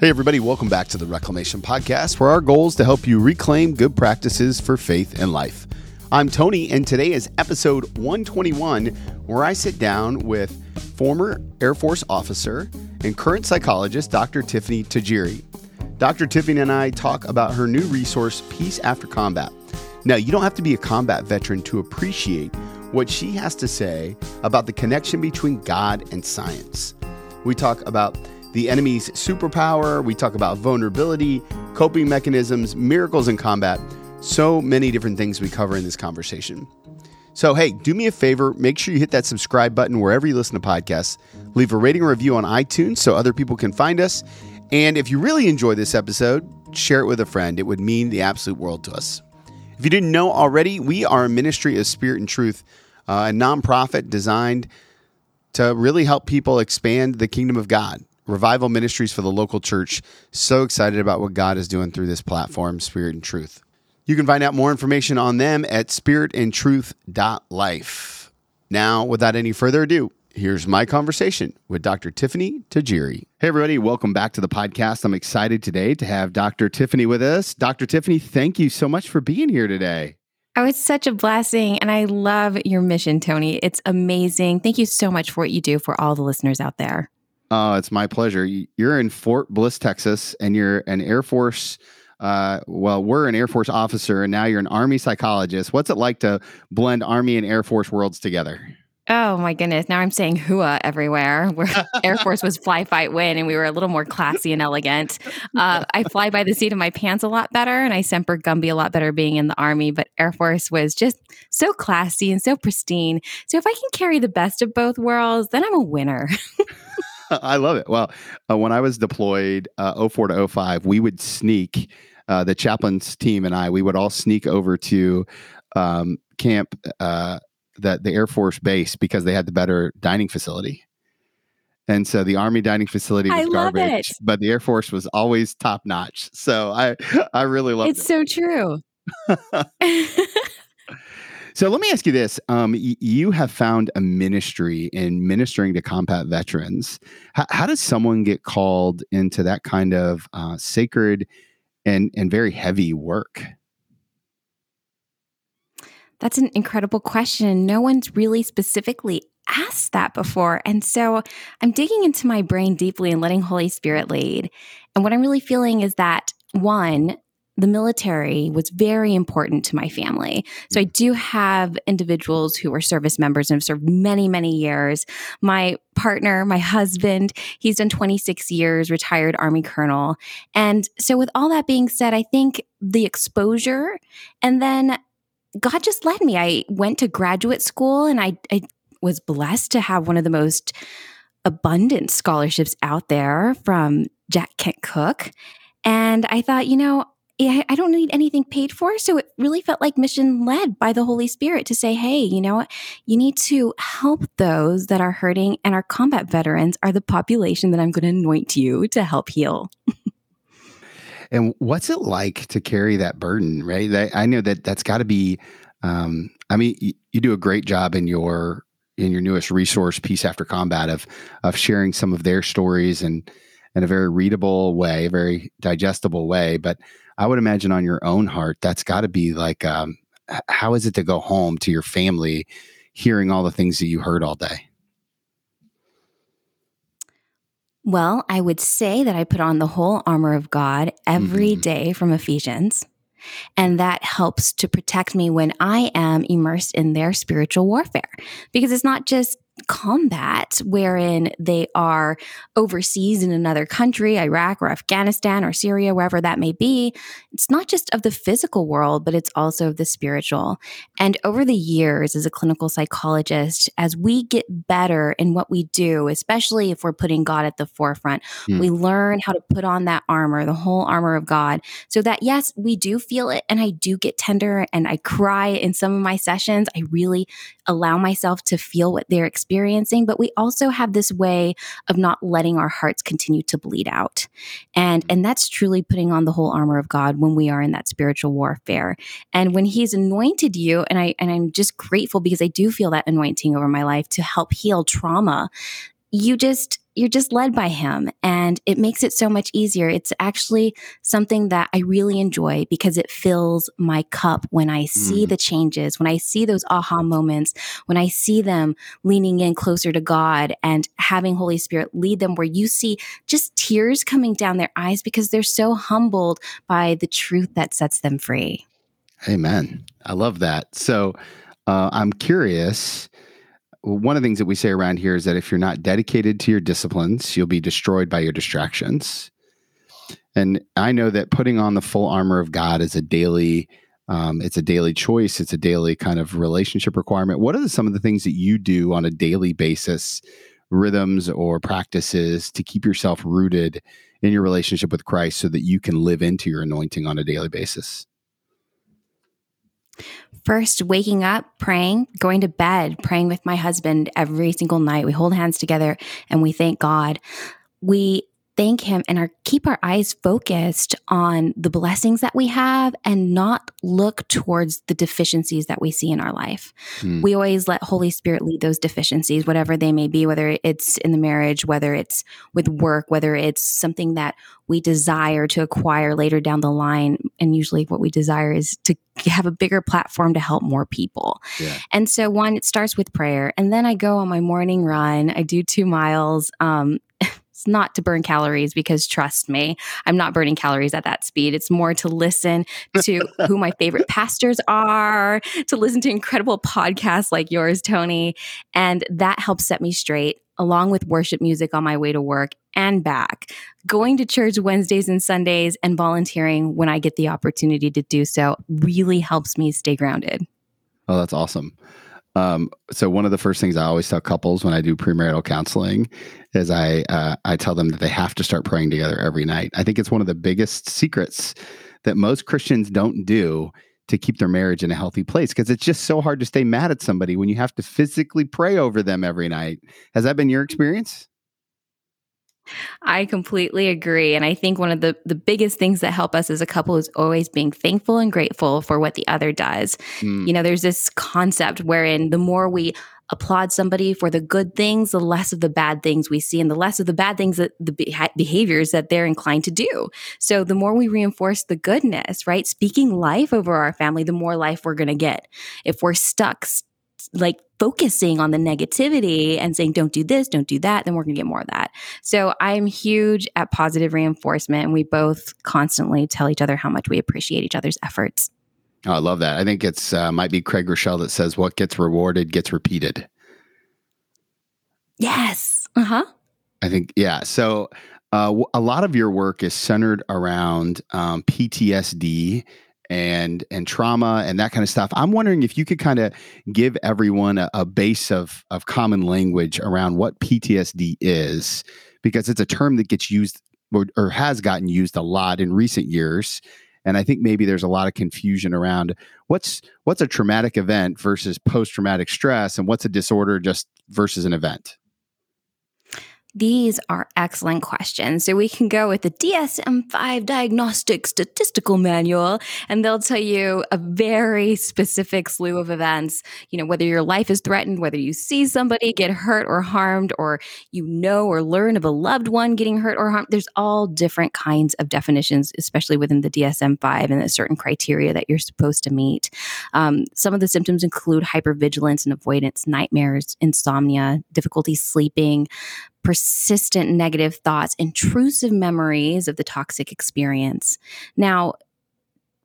Hey, everybody, welcome back to the Reclamation Podcast, where our goal is to help you reclaim good practices for faith and life. I'm Tony, and today is episode 121, where I sit down with former Air Force officer and current psychologist, Dr. Tiffany Tajiri. Dr. Tiffany and I talk about her new resource, Peace After Combat. Now, you don't have to be a combat veteran to appreciate what she has to say about the connection between God and science. We talk about the enemy's superpower, we talk about vulnerability, coping mechanisms, miracles in combat, so many different things we cover in this conversation. So, hey, do me a favor, make sure you hit that subscribe button wherever you listen to podcasts. Leave a rating or review on iTunes so other people can find us. And if you really enjoy this episode, share it with a friend. It would mean the absolute world to us. If you didn't know already, we are a ministry of spirit and truth, uh, a nonprofit designed to really help people expand the kingdom of God. Revival Ministries for the local church. So excited about what God is doing through this platform, Spirit and Truth. You can find out more information on them at spiritandtruth.life. Now, without any further ado, here's my conversation with Dr. Tiffany Tajiri. Hey, everybody, welcome back to the podcast. I'm excited today to have Dr. Tiffany with us. Dr. Tiffany, thank you so much for being here today. Oh, it's such a blessing. And I love your mission, Tony. It's amazing. Thank you so much for what you do for all the listeners out there. Oh, it's my pleasure. You're in Fort Bliss, Texas, and you're an Air Force. Uh, well, we're an Air Force officer, and now you're an Army psychologist. What's it like to blend Army and Air Force worlds together? Oh my goodness! Now I'm saying "hua" everywhere. Where Air Force was fly, fight, win, and we were a little more classy and elegant. Uh, I fly by the seat of my pants a lot better, and I semper Gumby a lot better being in the Army. But Air Force was just so classy and so pristine. So if I can carry the best of both worlds, then I'm a winner. I love it. Well, uh, when I was deployed uh, 04 to 05, we would sneak, uh, the chaplain's team and I, we would all sneak over to um, camp, uh, the, the Air Force base because they had the better dining facility. And so the Army dining facility was garbage, it. but the Air Force was always top notch. So I, I really love it. It's so true. So let me ask you this: um, y- you have found a ministry in ministering to combat veterans. H- how does someone get called into that kind of uh, sacred and and very heavy work? That's an incredible question. No one's really specifically asked that before. And so I'm digging into my brain deeply and letting Holy Spirit lead. And what I'm really feeling is that one, the military was very important to my family. So I mm. do have individuals who are service members and have served many, many years. My partner, my husband, he's done 26 years, retired Army colonel. And so, with all that being said, I think the exposure and then God just led me. I went to graduate school and I, I was blessed to have one of the most abundant scholarships out there from Jack Kent Cooke. And I thought, you know, I don't need anything paid for. So it really felt like mission led by the Holy Spirit to say, hey, you know what? You need to help those that are hurting, and our combat veterans are the population that I'm going to anoint you to help heal. and what's it like to carry that burden, right? I know that that's got to be, um, I mean, you, do a great job in your in your newest resource, Peace After Combat, of of sharing some of their stories and in a very readable way, very digestible way. But I would imagine on your own heart, that's got to be like, um, how is it to go home to your family hearing all the things that you heard all day? Well, I would say that I put on the whole armor of God every mm-hmm. day from Ephesians. And that helps to protect me when I am immersed in their spiritual warfare. Because it's not just combat wherein they are overseas in another country, Iraq or Afghanistan or Syria, wherever that may be, it's not just of the physical world, but it's also of the spiritual. And over the years, as a clinical psychologist, as we get better in what we do, especially if we're putting God at the forefront, mm. we learn how to put on that armor, the whole armor of God, so that yes, we do feel it and I do get tender and I cry in some of my sessions. I really allow myself to feel what they're experiencing experiencing, but we also have this way of not letting our hearts continue to bleed out. And and that's truly putting on the whole armor of God when we are in that spiritual warfare. And when he's anointed you, and I and I'm just grateful because I do feel that anointing over my life to help heal trauma you just you're just led by him and it makes it so much easier. It's actually something that I really enjoy because it fills my cup when I see mm. the changes, when I see those aha moments, when I see them leaning in closer to God and having Holy Spirit lead them where you see just tears coming down their eyes because they're so humbled by the truth that sets them free. Amen. I love that. So uh, I'm curious one of the things that we say around here is that if you're not dedicated to your disciplines, you'll be destroyed by your distractions. And I know that putting on the full armor of God is a daily, um, it's a daily choice. It's a daily kind of relationship requirement. What are some of the things that you do on a daily basis, rhythms or practices to keep yourself rooted in your relationship with Christ so that you can live into your anointing on a daily basis? First, waking up, praying, going to bed, praying with my husband every single night. We hold hands together and we thank God. We thank him and our keep our eyes focused on the blessings that we have and not look towards the deficiencies that we see in our life. Hmm. We always let Holy Spirit lead those deficiencies, whatever they may be, whether it's in the marriage, whether it's with work, whether it's something that we desire to acquire later down the line. And usually what we desire is to have a bigger platform to help more people. Yeah. And so one, it starts with prayer. And then I go on my morning run. I do two miles. Um, it's not to burn calories because trust me, I'm not burning calories at that speed. It's more to listen to who my favorite pastors are, to listen to incredible podcasts like yours, Tony. And that helps set me straight, along with worship music on my way to work and back. Going to church Wednesdays and Sundays and volunteering when I get the opportunity to do so really helps me stay grounded. Oh, that's awesome. Um, so one of the first things I always tell couples when I do premarital counseling is I uh, I tell them that they have to start praying together every night. I think it's one of the biggest secrets that most Christians don't do to keep their marriage in a healthy place because it's just so hard to stay mad at somebody when you have to physically pray over them every night. Has that been your experience? I completely agree. And I think one of the, the biggest things that help us as a couple is always being thankful and grateful for what the other does. Mm. You know, there's this concept wherein the more we applaud somebody for the good things, the less of the bad things we see, and the less of the bad things that the behaviors that they're inclined to do. So the more we reinforce the goodness, right? Speaking life over our family, the more life we're going to get. If we're stuck, like focusing on the negativity and saying, don't do this, don't do that, then we're going to get more of that. So I'm huge at positive reinforcement. And we both constantly tell each other how much we appreciate each other's efforts. Oh, I love that. I think it's uh, might be Craig Groeschel that says, what gets rewarded gets repeated. Yes. Uh huh. I think, yeah. So uh, a lot of your work is centered around um, PTSD and and trauma and that kind of stuff. I'm wondering if you could kind of give everyone a, a, base of of common language around what PTSD is, because it's a term that gets used or, or has gotten used a lot in recent years. And I think maybe there's a lot of confusion around what's what's a traumatic event versus post traumatic stress, and what's a disorder just versus an event. These are excellent questions. So we can go with the DSM 5 Diagnostic Statistical Manual, and they'll tell you a very specific slew of events. You know, whether your life is threatened, whether you see somebody get hurt or harmed, or you know or learn of a loved one getting hurt or harmed, there's all different kinds of definitions, especially within the DSM 5 and a certain criteria that you're supposed to meet. Um, some of the symptoms include hypervigilance and avoidance, nightmares, insomnia, difficulty sleeping persistent negative thoughts, intrusive memories of the toxic experience. Now,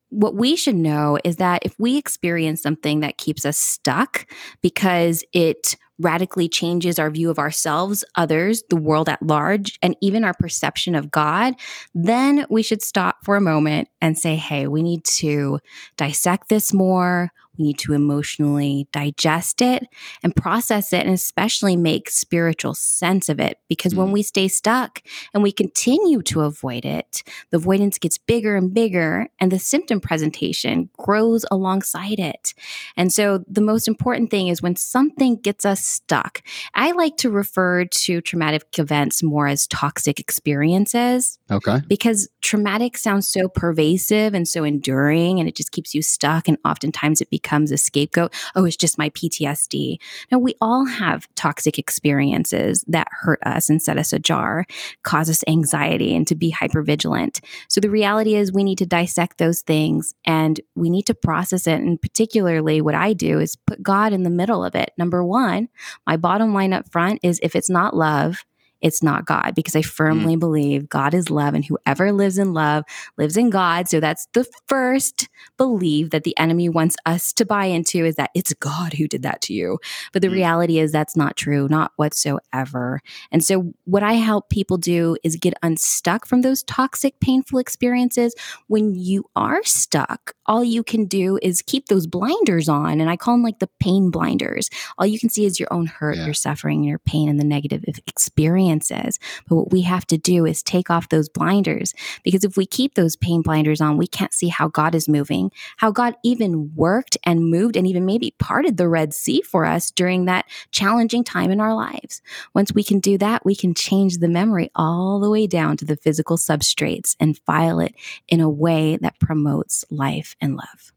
what we should know is that if we experience something that keeps us stuck because it radically changes our view of ourselves, others, the world at large, and even our perception of God, then we should stop for a moment and say, hey, we need to dissect this more. We need to emotionally digest it and process it, and especially make spiritual sense of it. Because mm. when we stay stuck and we continue to avoid it, the avoidance gets bigger and bigger, and the symptom presentation grows alongside it. And so, the most important thing is when something gets us stuck, I like to refer to traumatic events more as toxic experiences. Okay. Because traumatic sounds so pervasive and so enduring, and it just keeps you stuck, and oftentimes it becomes becomes a scapegoat. Oh, it's just my PTSD. Now, we all have toxic experiences that hurt us and set us ajar, cause us anxiety and to be hypervigilant. So the reality is we need to dissect those things and we need to process it. And particularly what I do is put God in the middle of it. Number one, my bottom line up front is if it's not love, it's not God because I firmly mm. believe God is love and whoever lives in love lives in God. So that's the first belief that the enemy wants us to buy into is that it's God who did that to you. But the mm. reality is that's not true, not whatsoever. And so what I help people do is get unstuck from those toxic, painful experiences. When you are stuck, all you can do is keep those blinders on. And I call them like the pain blinders. All you can see is your own hurt, yeah. your suffering, your pain, and the negative experiences. But what we have to do is take off those blinders because if we keep those pain blinders on, we can't see how God is moving, how God even worked and moved and even maybe parted the Red Sea for us during that challenging time in our lives. Once we can do that, we can change the memory all the way down to the physical substrates and file it in a way that promotes life and love.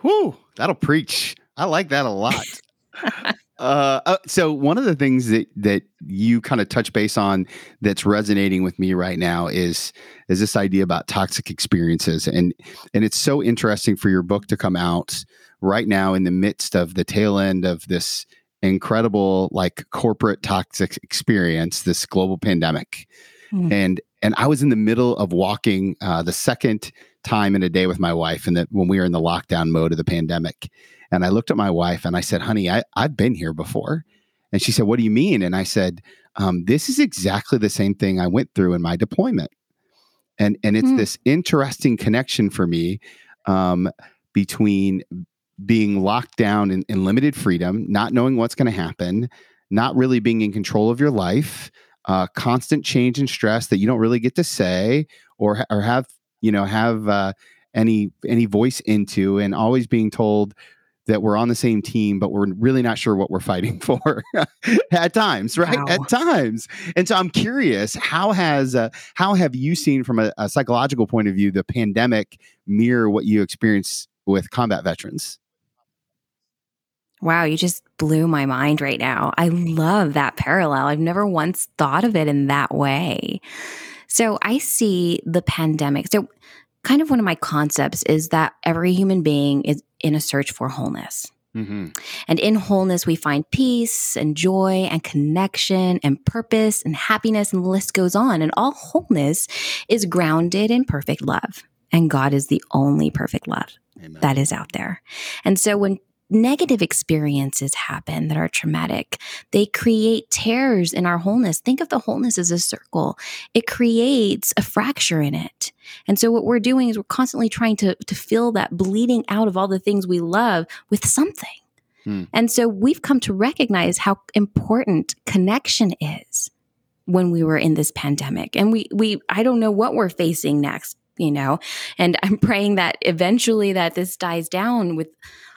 Whew, that'll preach. I like that a lot. Uh, uh, so one of the things that that you kind of touch base on that's resonating with me right now is is this idea about toxic experiences and and it's so interesting for your book to come out right now in the midst of the tail end of this incredible like corporate toxic experience this global pandemic mm. and and I was in the middle of walking uh, the second time in a day with my wife and that when we were in the lockdown mode of the pandemic and I looked at my wife and I said, honey, I, I've been here before. And she said, what do you mean? And I said, um, this is exactly the same thing I went through in my deployment. And, and it's mm. this interesting connection for me um, between being locked down in, in limited freedom, not knowing what's going to happen, not really being in control of your life, uh, constant change and stress that you don't really get to say or, or have, you know, have uh, any any voice into, and always being told that we're on the same team, but we're really not sure what we're fighting for at times, right? Wow. At times. And so I'm curious, how has uh, how have you seen from a, a psychological point of view the pandemic mirror what you experience with combat veterans? Wow, you just blew my mind right now. I love that parallel. I've never once thought of it in that way. So I see the pandemic. So kind of one of my concepts is that every human being is in a search for wholeness. Mm-hmm. And in wholeness, we find peace and joy and connection and purpose and happiness, and the list goes on. And all wholeness is grounded in perfect love. And God is the only perfect love Amen. that is out there. And so when negative experiences happen that are traumatic. They create tears in our wholeness. Think of the wholeness as a circle. It creates a fracture in it. And so what we're doing is we're constantly trying to, to fill that bleeding out of all the things we love with something. Hmm. And so we've come to recognize how important connection is when we were in this pandemic. And we, we, I don't know what we're facing next, you know, and I'm praying that eventually that this dies down with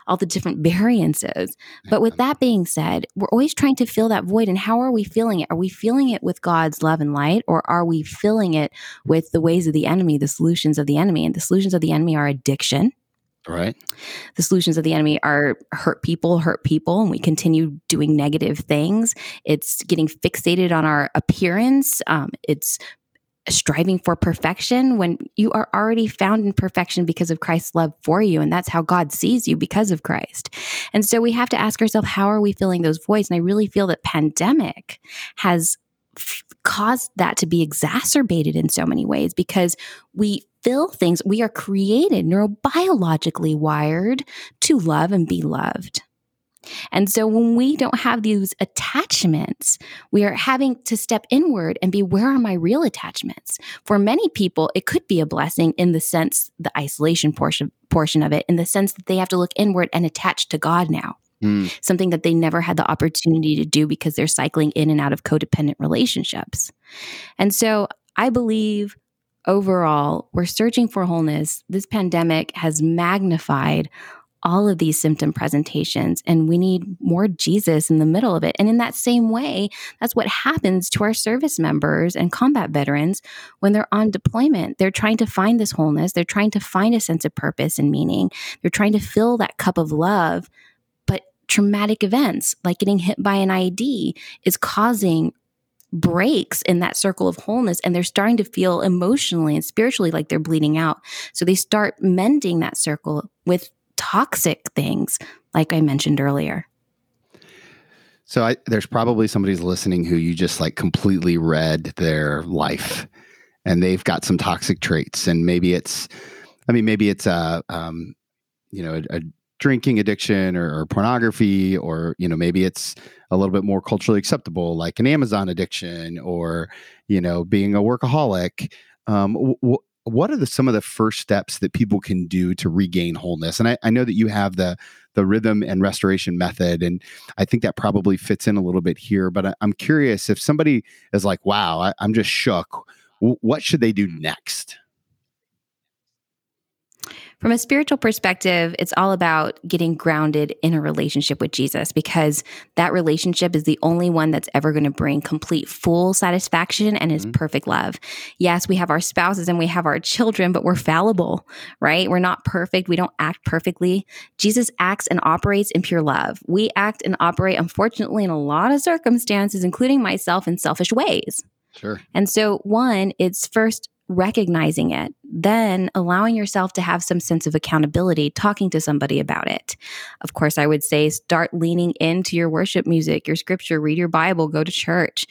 all the different variances. But with that being said, we're always trying to fill that void. And how are we feeling it? Are we feeling it with God's love and light, or are we filling it with the ways of the enemy, the solutions of the enemy? And the solutions of the enemy are addiction. Right. The solutions of the enemy are hurt people, hurt people, and we continue doing negative things. It's getting fixated on our appearance. Um, it's striving for perfection when you are already found in perfection because of Christ's love for you. And that's how God sees you because of Christ. And so we have to ask ourselves, how are we filling those voids? And I really feel that pandemic has f- caused that to be exacerbated in so many ways because we fill things. We are created neurobiologically wired to love and be loved. And so when we don't have these attachments, we are having to step inward and be where are my real attachments? For many people, it could be a blessing in the sense, the isolation portion, portion of it, in the sense that they have to look inward and attach to God now. Mm. Something that they never had the opportunity to do because they're cycling in and out of codependent relationships. And so I believe overall, we're searching for wholeness. This pandemic has magnified all of these symptom presentations and we need more Jesus in the middle of it. And in that same way, that's what happens to our service members and combat veterans when they're on deployment. They're trying to find this wholeness, they're trying to find a sense of purpose and meaning, they're trying to fill that cup of love. But traumatic events like getting hit by an IED is causing breaks in that circle of wholeness and they're starting to feel emotionally and spiritually like they're bleeding out. So they start mending that circle with toxic things, like I mentioned earlier. So I, there's probably somebody's listening who you just like completely read their life, and they've got some toxic traits, and maybe it's, I mean, maybe it's a, um, you know, a, a drinking addiction or, or, pornography, or you know, maybe it's a little bit more culturally acceptable, like an Amazon addiction, or you know, being a workaholic. Um, w- what are the some of the first steps that people can do to regain wholeness? And I, I know that you have the the rhythm and restoration method, and I think that probably fits in a little bit here. But I, am curious if somebody is like, "Wow, I, I'm just shook." W- what should they do next? From a spiritual perspective, it's all about getting grounded in a relationship with Jesus because that relationship is the only one that's ever going to bring complete, full satisfaction and his mm-hmm. perfect love. Yes, we have our spouses and we have our children, but we're fallible, right? We're not perfect. We don't act perfectly. Jesus acts and operates in pure love. We act and operate, unfortunately, in a lot of circumstances, including myself, in selfish ways. Sure. And so, one, it's first recognizing it, then allowing yourself to have some sense of accountability, talking to somebody about it. Of course, I would say start leaning into your worship music, your scripture, read your Bible, go to church.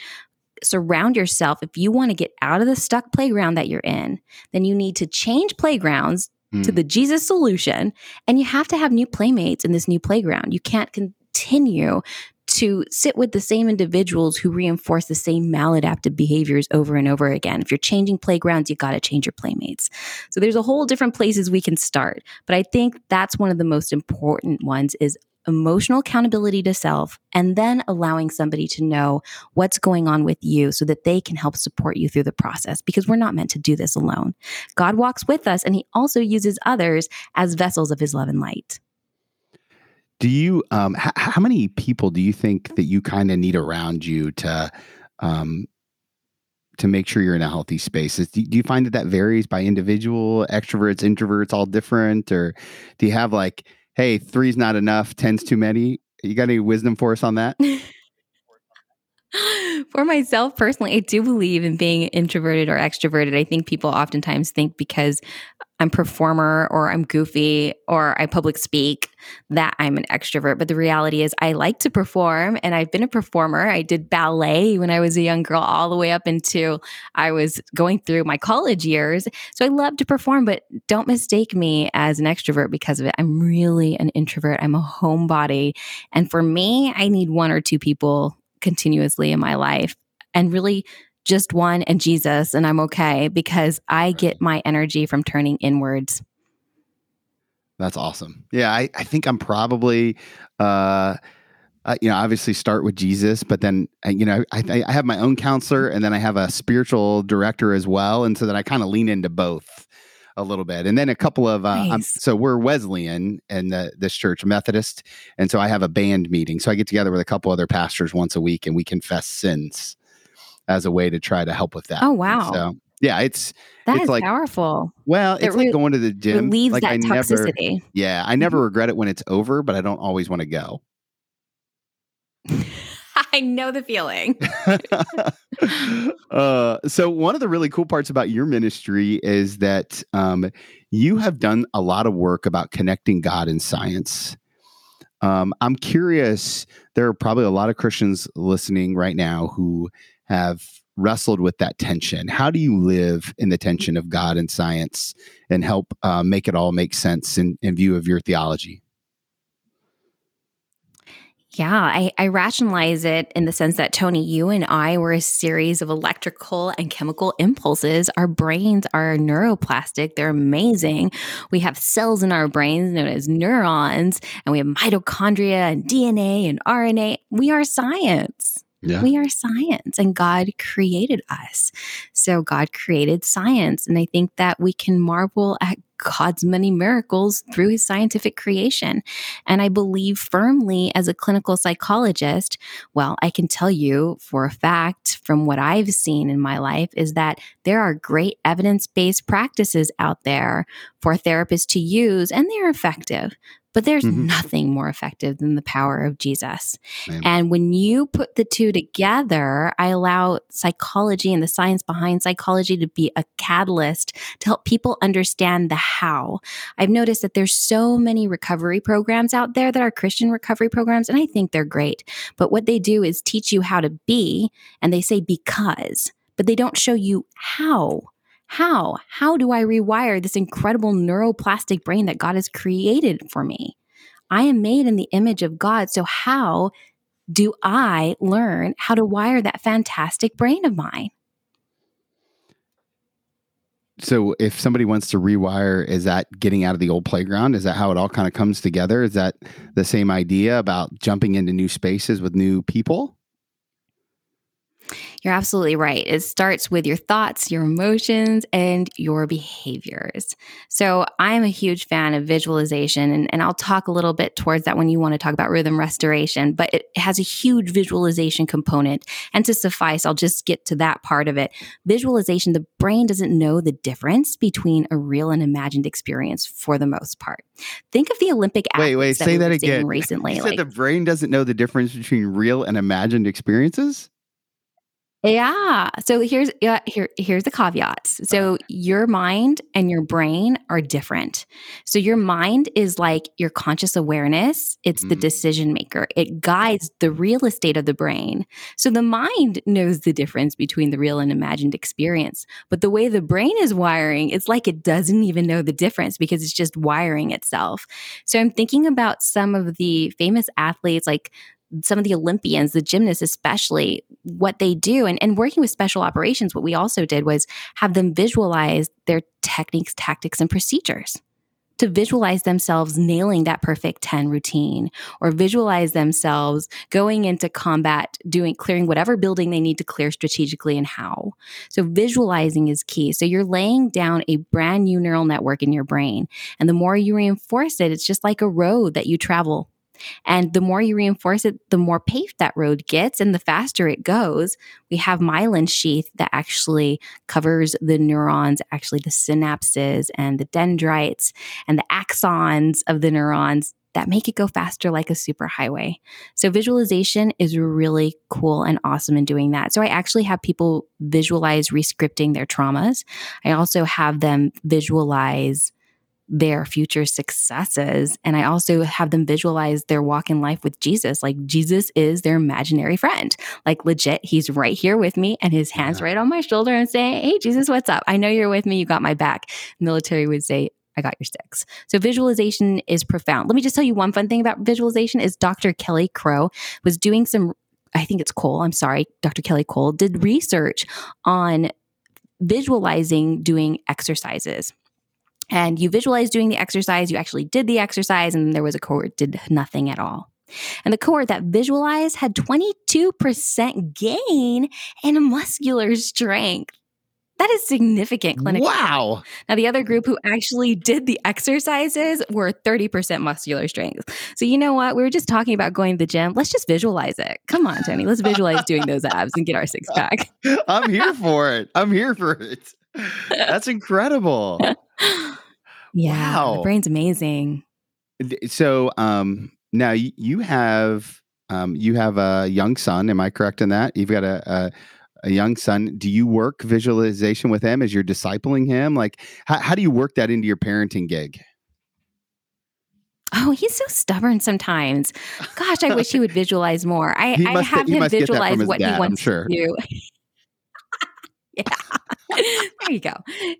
Surround yourself. If you want to get out of the stuck playground that you're in, then you need to change playgrounds mm. to the Jesus solution. And you have to have new playmates in this new playground. You can't continue to sit with the same individuals who reinforce the same maladaptive behaviors over and over again. If you're changing playgrounds, you got to change your playmates. So there's a whole different places we can start. But I think that's one of the most important ones is emotional accountability to self and then allowing somebody to know what's going on with you so that they can help support you through the process because we're not meant to do this alone. God walks with us and he also uses others as vessels of his love and light. Do you um h- how many people do you think that you kind of need around you to um to make sure you're in a healthy space? Do, do you find that that varies by individual, extroverts, introverts, all different, or do you have like, hey, three's not enough, ten's too many? You got any wisdom for us on that? for myself personally, I do believe in being introverted or extroverted. I think people oftentimes think because I'm performer or I'm goofy or I public speak that I'm an extrovert. But the reality is I like to perform and I've been a performer. I did ballet when I was a young girl all the way up into I was going through my college years. So I love to perform, but don't mistake me as an extrovert because of it. I'm really an introvert. I'm a homebody. And for me, I need one or two people continuously in my life and really just one and Jesus, and I'm okay because I get my energy from turning inwards. That's awesome. Yeah, I, I think I'm probably, uh, uh, you know, obviously start with Jesus, but then, uh, you know, I, I have my own counselor and then I have a spiritual director as well. And so that I kind of lean into both a little bit. And then a couple of, uh, nice. so we're Wesleyan and this church, Methodist. And so I have a band meeting. So I get together with a couple other pastors once a week and we confess sins as a way to try to help with that. Oh wow! So yeah, it's that it's is like, powerful. Well, it's it re- like going to the gym. Leaves like that I toxicity. Never, yeah, I never mm-hmm. regret it when it's over, but I don't always want to go. I know the feeling. uh, so one of the really cool parts about your ministry is that um, you have done a lot of work about connecting God and science. Um, I'm curious. There are probably a lot of Christians listening right now who have wrestled with that tension. How do you live in the tension of God and science and help uh, make it all make sense in, in view of your theology? Yeah, I, I, rationalize it in the sense that Tony, you and I were a series of electrical and chemical impulses. Our brains are neuroplastic, they're amazing. We have cells in our brains known as neurons, and we have mitochondria and DNA and RNA. We are science Yeah. We are science and God created us. So God created science. And I think that we can marvel at God's many miracles through his scientific creation. And I believe firmly as a clinical psychologist, well, I can tell you for a fact from what I've seen in my life is that there are great evidence based practices out there for therapists to use, and they're effective. But there's mm-hmm. nothing more effective than the power of Jesus. And when you put the two together, I allow psychology and the science behind psychology to be a catalyst to help people understand the how. I've noticed that there's so many recovery programs out there that are Christian recovery programs, and I think they're great. But what they do is teach you how to be, and they say because, but they don't show you how. How? How do I rewire this incredible neuroplastic brain that God has created for me? I am made in the image of God. So, how do I learn how to wire that fantastic brain of mine? So, if somebody wants to rewire, is that getting out of the old playground? Is that how it all kind of comes together? Is that the same idea about jumping into new spaces with new people? You're absolutely right. It starts with your thoughts, your emotions, and your behaviors. So, I'm a huge fan of visualization, and, and, I'll talk a little bit towards that when you want to talk about rhythm restoration, but it has a huge visualization component. And to suffice, I'll just get to that part of it. Visualization, the brain doesn't know the difference between a real and imagined experience for the most part. Think of the Olympic athletes. Wait, wait, say that again. Recently, you like, said the brain doesn't know the difference between real and imagined experiences? Yeah. So here's yeah, here here's the caveats. So your mind and your brain are different. So your mind is like your conscious awareness, it's mm. the decision maker. It guides the real estate of the brain. So the mind knows the difference between the real and imagined experience. But the way the brain is wiring, it's like it doesn't even know the difference because it's just wiring itself. So I'm thinking about some of the famous athletes like some of the Olympians, the gymnasts especially, what they do. And, and working with special operations, what we also did was have them visualize their techniques, tactics, and procedures to visualize themselves nailing that perfect 10 routine or visualize themselves going into combat doing clearing whatever building they need to clear strategically and how so visualizing is key so you're laying down a brand new neural network in your brain and the more you reinforce it it's just like a road that you travel and the more you reinforce it, the more paved that road gets and the faster it goes. We have myelin sheath that actually covers the neurons, actually the synapses and the dendrites and the axons of the neurons that make it go faster like a superhighway. So visualization is really cool and awesome in doing that. So I actually have people visualize rescripting their traumas. I also have them visualize their future successes. And I also have them visualize their walk in life with Jesus. Like Jesus is their imaginary friend. Like legit, he's right here with me and his hands yeah. right on my shoulder and saying, Hey, Jesus, what's up? I know you're with me. You got my back. Military would say, I got your six. So visualization is profound. Let me just tell you one fun thing about visualization is Dr. Kelly Crow was doing some I think it's Cole, I'm sorry, Dr. Kelly Cole did research on visualizing doing exercises and you visualize doing the exercise, you actually did the exercise, and there was a cohort did nothing at all. And the cohort that visualized had 22% gain in muscular strength. That is significant clinical. Wow. Now, the other group who actually did the exercises were 30% muscular strength. So, you know what? We were just talking about going to the gym. Let's just visualize it. Come on, Tony. Let's visualize doing those abs and get our six pack. I'm here for it. I'm here for it. That's incredible. Yeah, wow. the brain's amazing. So, um, now you have um, you have a young son. Am I correct in that? You've got a, a, a young son. Do you work visualization with him as you're discipling him? Like, how, how do you work that into your parenting gig? Oh, he's so stubborn sometimes. Gosh, I wish he would visualize more. I, I have him visualize what dad, he wants to do. yeah. There you go.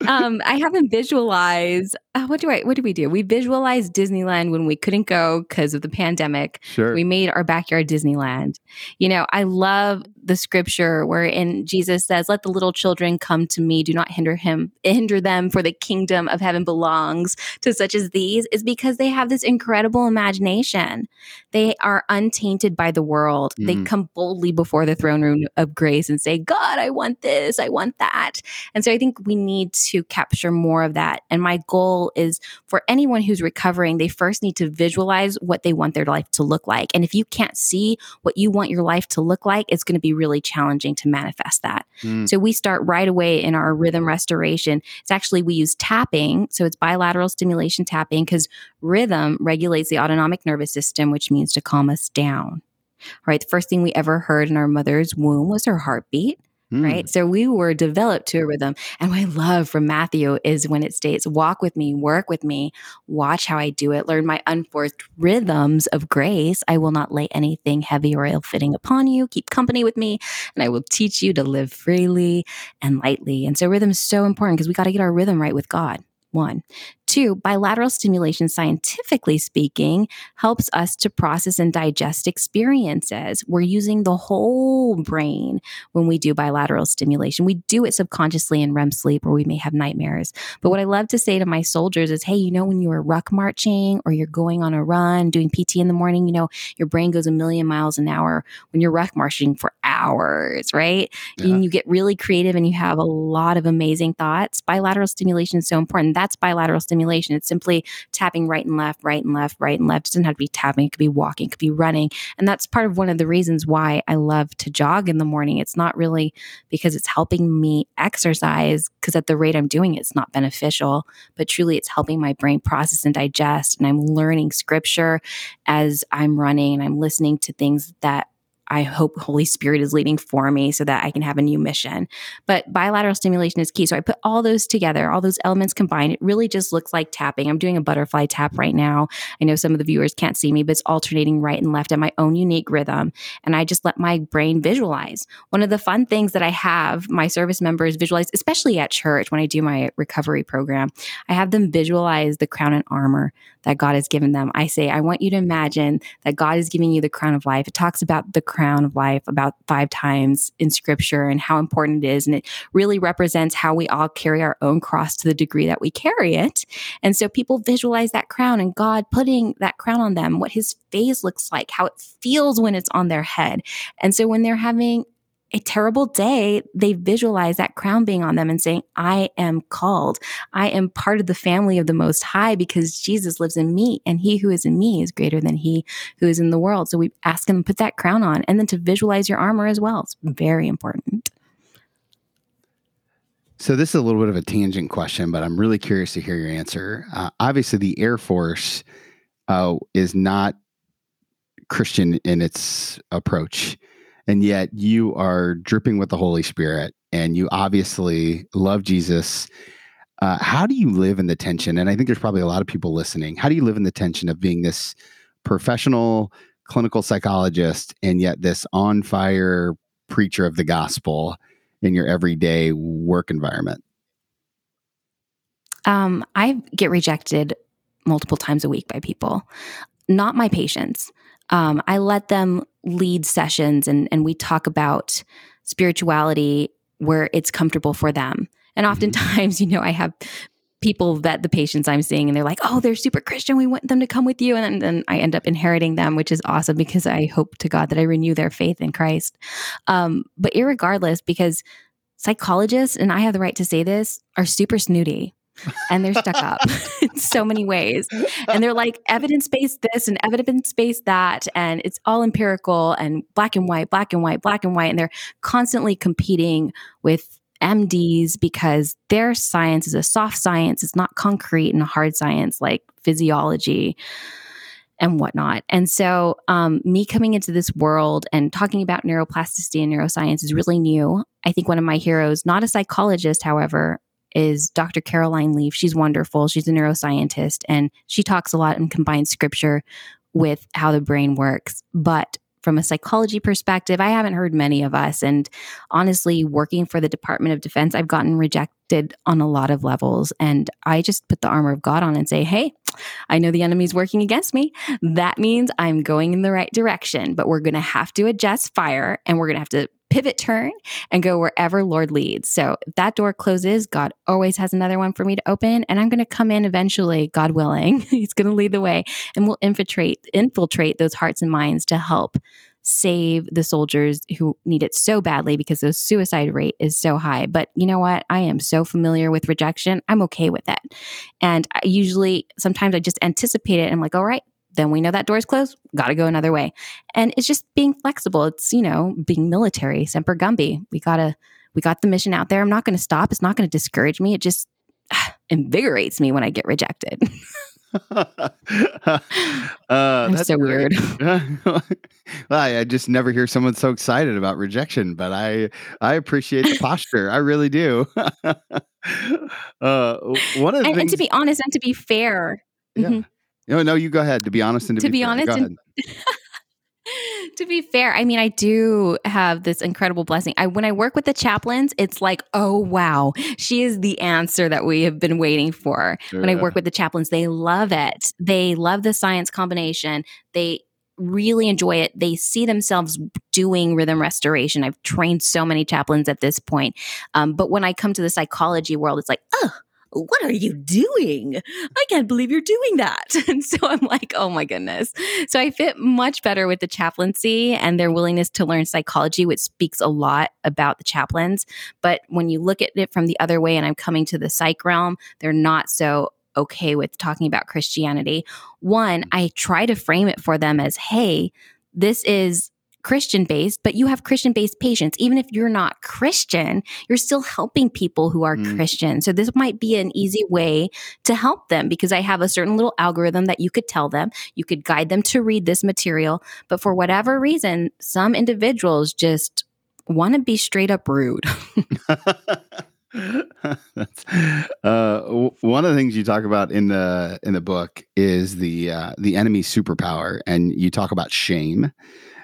Um, I have not visualized. Uh, what do I? What do we do? We visualize Disneyland when we couldn't go because of the pandemic. Sure. We made our backyard Disneyland. You know, I love the scripture wherein Jesus says, Let the little children come to me, do not hinder him, hinder them, for the kingdom of heaven belongs to such as these, is because they have this incredible imagination. They are untainted by the world. Mm. They come boldly before the throne room of grace and say, God, I want this, I want that. And so I think we need to capture more of that. And my goal is for anyone who's recovering, they first need to visualize what they want their life to look like. And if you can't see what you want your life to look like, it's going to be really challenging to manifest that. Mm. So we start right away in our rhythm restoration. It's actually, we use tapping. So it's bilateral stimulation tapping because rhythm regulates the autonomic nervous system, which means to calm us down. Right. The first thing we ever heard in our mother's womb was her heartbeat. Mm. Right. So we were developed to a rhythm. And what I love from Matthew is when it states, walk with me, work with me, watch how I do it, learn my unforced rhythms of grace. I will not lay anything heavy or ill fitting upon you. Keep company with me, and I will teach you to live freely and lightly. And so rhythm is so important because we got to get our rhythm right with God. One. Two, bilateral stimulation, scientifically speaking, helps us to process and digest experiences. We're using the whole brain when we do bilateral stimulation. We do it subconsciously in REM sleep or we may have nightmares. But what I love to say to my soldiers is, hey, you know, when you are ruck marching or you're going on a run, doing PT in the morning, you know, your brain goes a million miles an hour when you're ruck marching for hours, right? Yeah. And you get really creative and you have a lot of amazing thoughts. Bilateral stimulation is so important. That's bilateral stimulation stimulation. It's simply tapping right and left, right and left, right and left. It doesn't have to be tapping. It could be walking, it could be running. And that's part of one of the reasons why I love to jog in the morning. It's not really because it's helping me exercise, because at the rate I'm doing it, it's not beneficial, but truly it's helping my brain process and digest. And I'm learning scripture as I'm running and I'm listening to things that I hope Holy Spirit is leading for me so that I can have a new mission. But bilateral stimulation is key. So I put all those together, all those elements combined. It really just looks like tapping. I'm doing a butterfly tap right now. I know some of the viewers can't see me, but it's alternating right and left at my own unique rhythm. And I just let my brain visualize. One of the fun things that I have my service members visualize, especially at church when I do my recovery program, I have them visualize the crown and armor that God has given them. I say, I want you to imagine that God is giving you the crown of life. It talks about the crown of life about five times in scripture and how important it is. And it really represents how we all carry our own cross to the degree that we carry it. And so people visualize that crown and God putting that crown on them, what his face looks like, how it feels when it's on their head. And so when they're having a terrible day, they visualize that crown being on them and saying, I am called. I am part of the family of the Most High because Jesus lives in me and he who is in me is greater than he who is in the world. So we ask them to put that crown on and then to visualize your armor as well. It's very important. So this is a little bit of a tangent question, but I'm really curious to hear your answer. Uh, obviously, the Air Force uh, is not Christian in its approach and yet you are dripping with the Holy Spirit and you obviously love Jesus. Uh, how do you live in the tension? And I think there's probably a lot of people listening. How do you live in the tension of being this professional clinical psychologist and yet this on fire preacher of the gospel in your everyday work environment? Um, I get rejected multiple times a week by people, not my patients um, I let them lead sessions and, and we talk about spirituality where it's comfortable for them. And mm-hmm. oftentimes, you know, I have people that the patients I'm seeing and they're like, oh, they're super Christian. We want them to come with you. And then, I end up inheriting them, which is awesome because I hope to God that I renew their faith in Christ. Um, but regardless, because psychologists, and I have the right to say this, are super snooty and they're stuck up in so many ways. And they're like evidence based this and evidence based that. And it's all empirical and black and white, black and white, black and white. And they're constantly competing with MDs because their science is a soft science. It's not concrete and hard science like physiology and whatnot. And so, um, me coming into this world and talking about neuroplasticity and neuroscience is really new. I think one of my heroes, not a psychologist, however, is Dr. Caroline Leaf. She's wonderful. She's a neuroscientist and she talks a lot and combines scripture with how the brain works. But from a psychology perspective, I haven't heard many of us. And honestly, working for the Department of Defense, I've gotten rejected on a lot of levels. And I just put the armor of God on and say, hey, I know the enemy's working against me. That means I'm going in the right direction, but we're going to have to adjust fire and we're going to have to pivot turn and go wherever Lord leads. So if that door closes, God always has another one for me to open. And I'm going to come in eventually, God willing. He's going to lead the way and we'll infiltrate, infiltrate those hearts and minds to help save the soldiers who need it so badly because the suicide rate is so high. But you know what? I am so familiar with rejection. I'm okay with it. And I usually, sometimes I just anticipate it. I'm like, all right, then we know that door's closed, got to go another way. And it's just being flexible. It's, you know, being military, semper gumby. We got to, we got the mission out there. I'm not going to stop. It's not going to discourage me. It just invigorates me when I get rejected. uh, that's so weird. well, I, I, just never hear someone so excited about rejection, but I I appreciate the posture. I really do. uh, one of the and, things, and to be honest and to be fair, yeah. Mm-hmm. No, no, you go ahead. To be honest and to, to be, be honest, and, to be fair, I mean, I do have this incredible blessing. I when I work with the chaplains, it's like, oh wow, she is the answer that we have been waiting for. Sure. When I work with the chaplains, they love it. They love the science combination. They really enjoy it. They see themselves doing rhythm restoration. I've trained so many chaplains at this point. Um, but when I come to the psychology world, it's like, oh, what are you doing? I can't believe you're doing that. And so I'm like, oh my goodness. So I fit much better with the chaplaincy and their willingness to learn psychology, which speaks a lot about the chaplains. But when you look at it from the other way, and I'm coming to the psych realm, they're not so okay with talking about Christianity. One, I try to frame it for them as, hey, this is Christian based, but you have Christian based patients. Even if you're not Christian, you're still helping people who are mm. Christian. So this might be an easy way to help them because I have a certain little algorithm that you could tell them. You could guide them to read this material. But for whatever reason, some individuals just want to be straight up rude. uh, one of the things you talk about in the in the book is the uh, the enemy superpower, and you talk about shame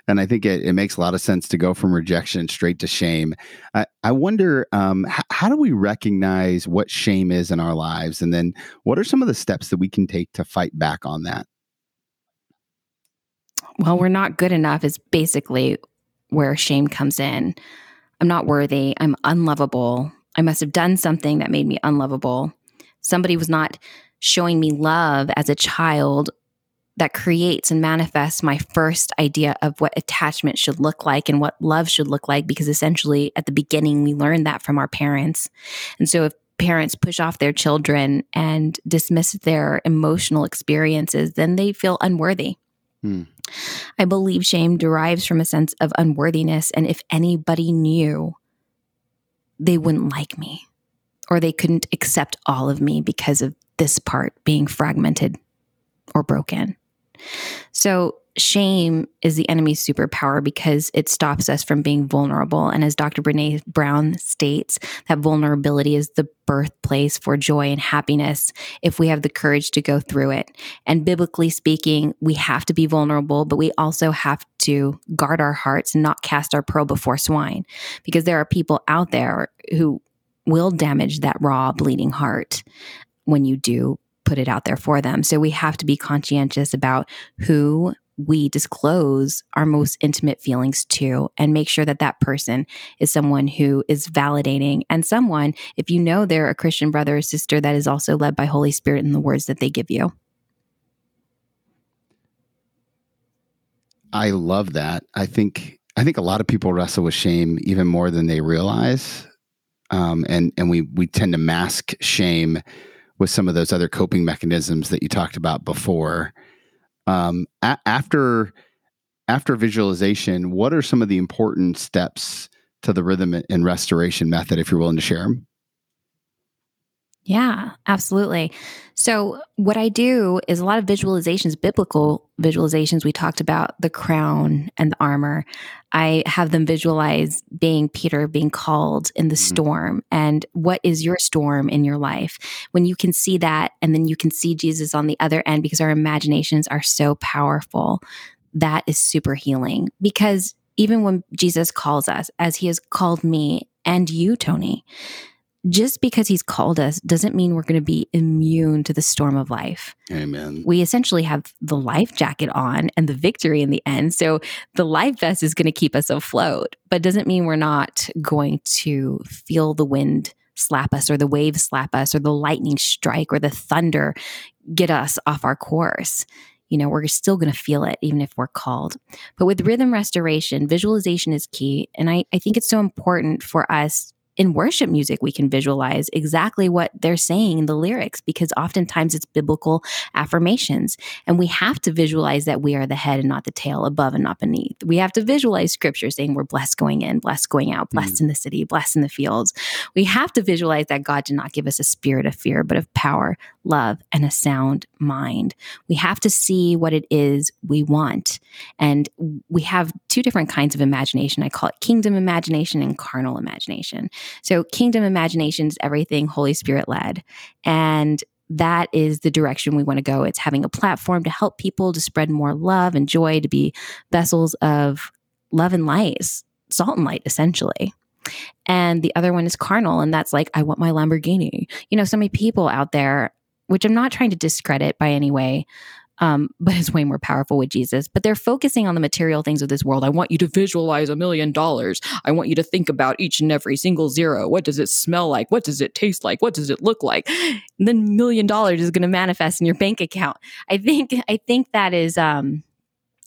and I think it, it makes a lot of sense to go from rejection straight to shame. I, I wonder um, h- how do we recognize what shame is in our lives? And then what are some of the steps that we can take to fight back on that? Well, we're not good enough, is basically where shame comes in. I'm not worthy. I'm unlovable. I must have done something that made me unlovable. Somebody was not showing me love as a child that creates and manifests my first idea of what attachment should look like and what love should look like because essentially at the beginning we learned that from our parents. And so if parents push off their children and dismiss their emotional experiences, then they feel unworthy. Hmm. I believe shame derives from a sense of unworthiness. And if anybody knew, they wouldn't like me or they couldn't accept all of me because of this part being fragmented or broken. So, shame is the enemy's superpower because it stops us from being vulnerable. And as Dr. Brene Brown states, that vulnerability is the birthplace for joy and happiness if we have the courage to go through it. And biblically speaking, we have to be vulnerable, but we also have to guard our hearts and not cast our pearl before swine because there are people out there who will damage that raw, bleeding heart when you do put it out there for them. So we have to be conscientious about who we disclose our most intimate feelings to and make sure that that person is someone who is validating and someone if you know they're a christian brother or sister that is also led by holy spirit in the words that they give you. I love that. I think i think a lot of people wrestle with shame even more than they realize. Um, and and we we tend to mask shame with some of those other coping mechanisms that you talked about before. Um, a- after after visualization, what are some of the important steps to the rhythm and restoration method? If you're willing to share them. Yeah, absolutely. So, what I do is a lot of visualizations, biblical visualizations. We talked about the crown and the armor. I have them visualize being Peter being called in the mm-hmm. storm and what is your storm in your life. When you can see that, and then you can see Jesus on the other end because our imaginations are so powerful, that is super healing. Because even when Jesus calls us, as he has called me and you, Tony, just because he's called us doesn't mean we're going to be immune to the storm of life. Amen. We essentially have the life jacket on and the victory in the end. So the life vest is going to keep us afloat, but doesn't mean we're not going to feel the wind slap us or the waves slap us or the lightning strike or the thunder get us off our course. You know, we're still going to feel it even if we're called. But with rhythm restoration, visualization is key. And I, I think it's so important for us in worship music, we can visualize exactly what they're saying in the lyrics because oftentimes it's biblical affirmations. And we have to visualize that we are the head and not the tail, above and not beneath. We have to visualize scripture saying we're blessed going in, blessed going out, blessed mm. in the city, blessed in the fields. We have to visualize that God did not give us a spirit of fear, but of power, love, and a sound mind. We have to see what it is we want. And we have two different kinds of imagination. I call it kingdom imagination and carnal imagination. So, kingdom imagination is everything Holy Spirit led. And that is the direction we want to go. It's having a platform to help people to spread more love and joy, to be vessels of love and light, salt and light, essentially. And the other one is carnal, and that's like, I want my Lamborghini. You know, so many people out there, which I'm not trying to discredit by any way, um, but it's way more powerful with Jesus. But they're focusing on the material things of this world. I want you to visualize a million dollars. I want you to think about each and every single zero. What does it smell like? What does it taste like? What does it look like? And then million dollars is going to manifest in your bank account. I think I think that is um,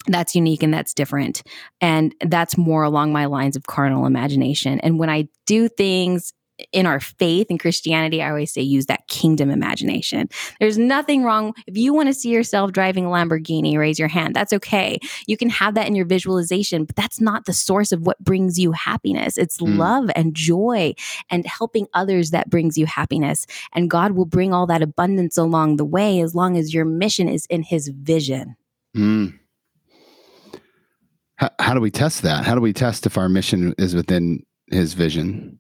that's unique and that's different. And that's more along my lines of carnal imagination. And when I do things in our faith and Christianity, I always say use that kingdom imagination. There's nothing wrong. If you want to see yourself driving a Lamborghini, raise your hand. That's okay. You can have that in your visualization, but that's not the source of what brings you happiness. It's mm. love and joy and helping others that brings you happiness. And God will bring all that abundance along the way as long as your mission is in his vision. Mm. How, how do we test that? How do we test if our mission is within his vision?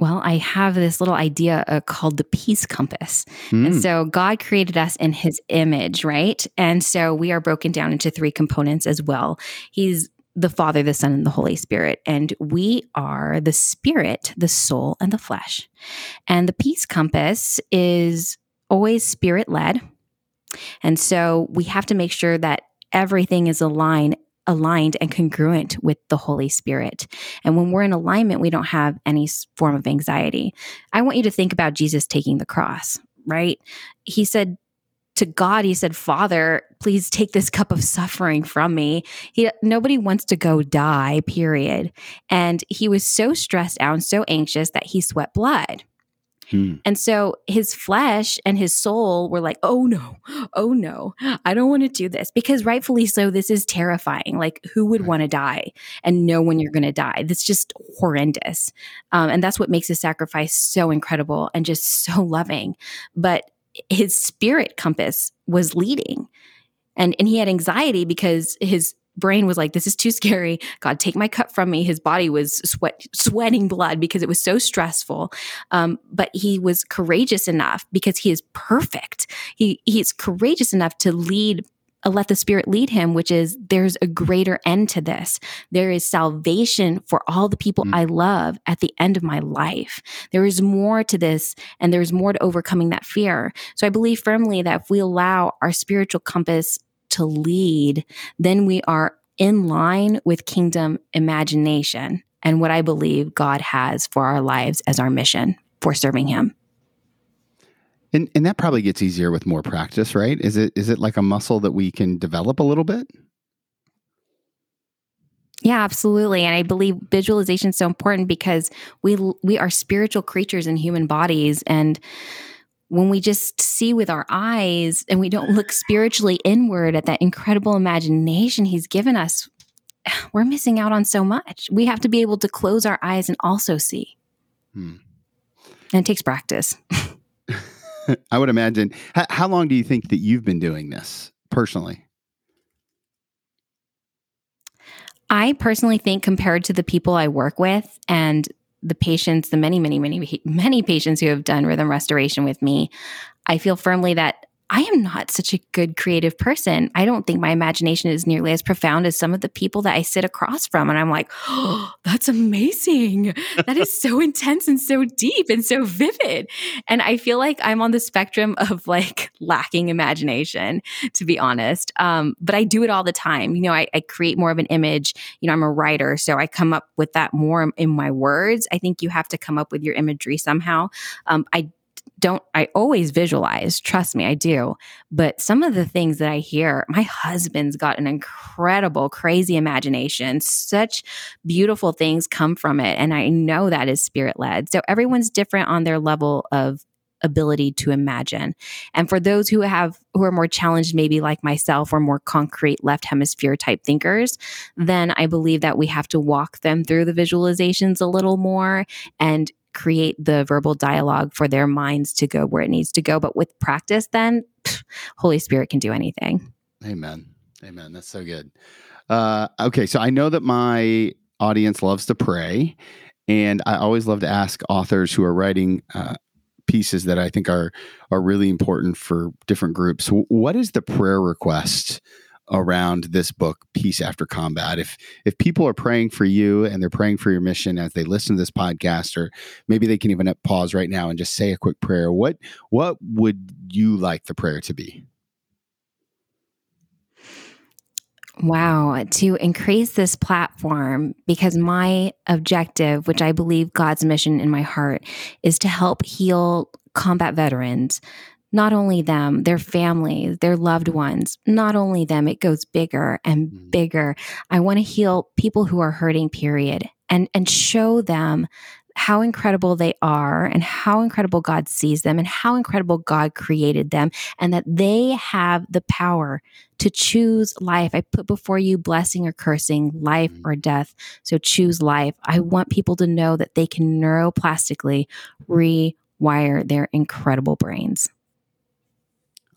Well, I have this little idea uh, called the peace compass. Mm. And so God created us in his image, right? And so we are broken down into three components as well. He's the Father, the Son, and the Holy Spirit. And we are the spirit, the soul, and the flesh. And the peace compass is always spirit led. And so we have to make sure that everything is aligned aligned and congruent with the Holy Spirit. And when we're in alignment, we don't have any form of anxiety. I want you to think about Jesus taking the cross, right? He said, to God, he said, Father, please take this cup of suffering from me. He, nobody wants to go die, period. And he was so stressed out and so anxious that he sweat blood. Hmm. And so his flesh and his soul were like, oh no, oh no, I don't want to do this because rightfully so, this is terrifying. Like, who would right. want to die and know when you're going to die? That's just horrendous. Um, and that's what makes his sacrifice so incredible and just so loving. But his spirit compass was leading. And, and he had anxiety because his brain was like, this is too scary. God, take my cup from me. His body was sweat, sweating blood because it was so stressful. Um, but he was courageous enough because he is perfect. He, he's courageous enough to lead uh, let the spirit lead him which is there's a greater end to this there is salvation for all the people mm. i love at the end of my life there is more to this and there's more to overcoming that fear so i believe firmly that if we allow our spiritual compass to lead, then we are in line with kingdom imagination and what I believe God has for our lives as our mission for serving Him. And and that probably gets easier with more practice, right? Is it is it like a muscle that we can develop a little bit? Yeah, absolutely. And I believe visualization is so important because we we are spiritual creatures in human bodies and when we just see with our eyes and we don't look spiritually inward at that incredible imagination he's given us, we're missing out on so much. We have to be able to close our eyes and also see. Hmm. And it takes practice. I would imagine. How, how long do you think that you've been doing this personally? I personally think, compared to the people I work with and the patients, the many, many, many, many patients who have done rhythm restoration with me, I feel firmly that I am not such a good creative person. I don't think my imagination is nearly as profound as some of the people that I sit across from. And I'm like, oh, that's amazing. That is so intense and so deep and so vivid. And I feel like I'm on the spectrum of like lacking imagination, to be honest. Um, but I do it all the time. You know, I, I create more of an image. You know, I'm a writer, so I come up with that more in my words. I think you have to come up with your imagery somehow. Um, I don't I always visualize, trust me, I do. But some of the things that I hear, my husband's got an incredible, crazy imagination. Such beautiful things come from it. And I know that is spirit led. So everyone's different on their level of ability to imagine. And for those who have who are more challenged maybe like myself or more concrete left hemisphere type thinkers, then I believe that we have to walk them through the visualizations a little more and create the verbal dialogue for their minds to go where it needs to go. But with practice, then pff, Holy Spirit can do anything. Amen. Amen. That's so good. Uh, okay, so I know that my audience loves to pray, and I always love to ask authors who are writing uh, pieces that I think are are really important for different groups. What is the prayer request around this book peace after combat. If if people are praying for you and they're praying for your mission as they listen to this podcast or maybe they can even pause right now and just say a quick prayer what what would you like the prayer to be? Wow, to increase this platform, because my objective, which I believe God's mission in my heart, is to help heal combat veterans not only them, their family, their loved ones, not only them, it goes bigger and mm-hmm. bigger. I want to heal people who are hurting, period, and, and show them how incredible they are and how incredible God sees them and how incredible God created them and that they have the power to choose life. I put before you blessing or cursing, life mm-hmm. or death. So choose life. I want people to know that they can neuroplastically rewire their incredible brains.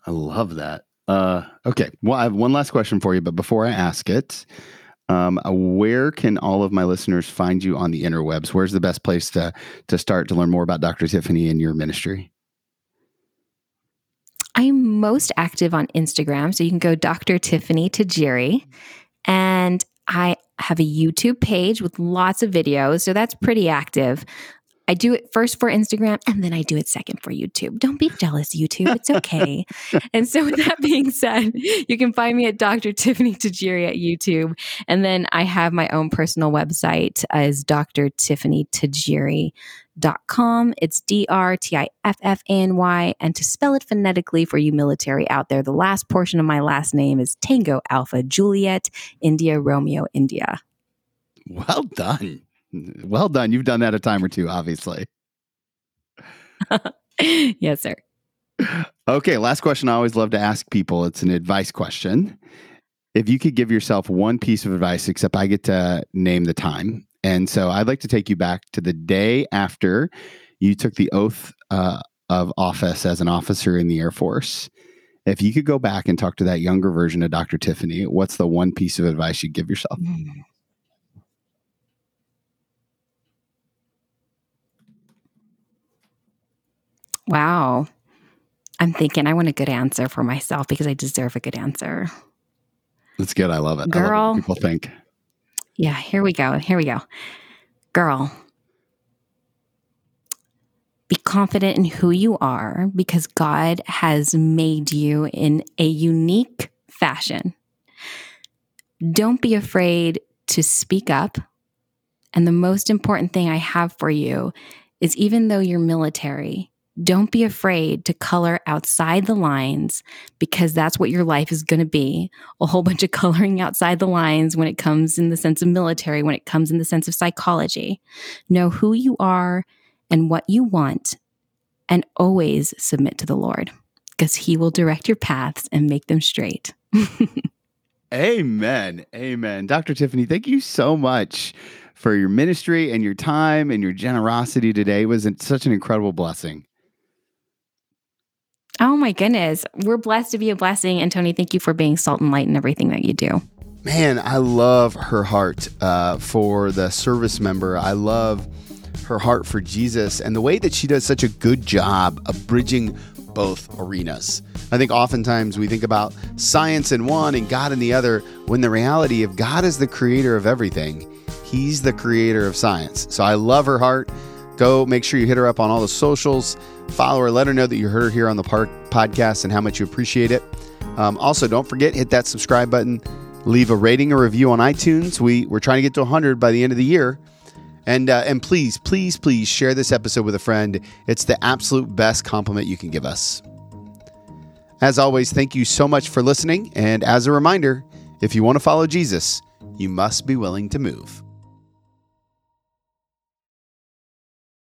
I love that. Uh, okay. Well, I have one last question for you, but before I ask it, um, uh, where can all of my listeners find you on the interwebs? Where's the best place to to start to learn more about Dr. Tiffany and your ministry? I'm most active on Instagram, so you can go Dr. Tiffany Tajiri, and I have a YouTube page with lots of videos, so that's pretty active. I do it first for Instagram and then I do it second for YouTube. Don't be jealous, YouTube. It's okay. and so, with that being said, you can find me at Dr. Tiffany Tajiri at YouTube. And then I have my own personal website as Dr. Tiffany Tajiri.com. It's D R T I F F A N Y. And to spell it phonetically for you military out there, the last portion of my last name is Tango Alpha Juliet India Romeo India. Well done. Well done. You've done that a time or two, obviously. yes, sir. Okay, last question I always love to ask people. It's an advice question. If you could give yourself one piece of advice, except I get to name the time. And so I'd like to take you back to the day after you took the oath uh, of office as an officer in the Air Force. If you could go back and talk to that younger version of Dr. Tiffany, what's the one piece of advice you'd give yourself? Mm. Wow. I'm thinking I want a good answer for myself because I deserve a good answer. That's good. I love it. Girl. Love people think. Yeah, here we go. Here we go. Girl, be confident in who you are because God has made you in a unique fashion. Don't be afraid to speak up. And the most important thing I have for you is even though you're military, don't be afraid to color outside the lines because that's what your life is going to be a whole bunch of coloring outside the lines when it comes in the sense of military, when it comes in the sense of psychology. Know who you are and what you want, and always submit to the Lord because He will direct your paths and make them straight. Amen. Amen. Dr. Tiffany, thank you so much for your ministry and your time and your generosity today. It was such an incredible blessing. Oh my goodness. We're blessed to be a blessing. And Tony, thank you for being salt and light in everything that you do. Man, I love her heart uh, for the service member. I love her heart for Jesus and the way that she does such a good job of bridging both arenas. I think oftentimes we think about science in one and God in the other, when the reality of God is the creator of everything, He's the creator of science. So I love her heart. Go make sure you hit her up on all the socials, follow her, let her know that you heard her here on the park podcast and how much you appreciate it. Um, also, don't forget, hit that subscribe button, leave a rating or review on iTunes. We, we're trying to get to 100 by the end of the year. And uh, and please, please, please share this episode with a friend. It's the absolute best compliment you can give us. As always, thank you so much for listening. And as a reminder, if you want to follow Jesus, you must be willing to move.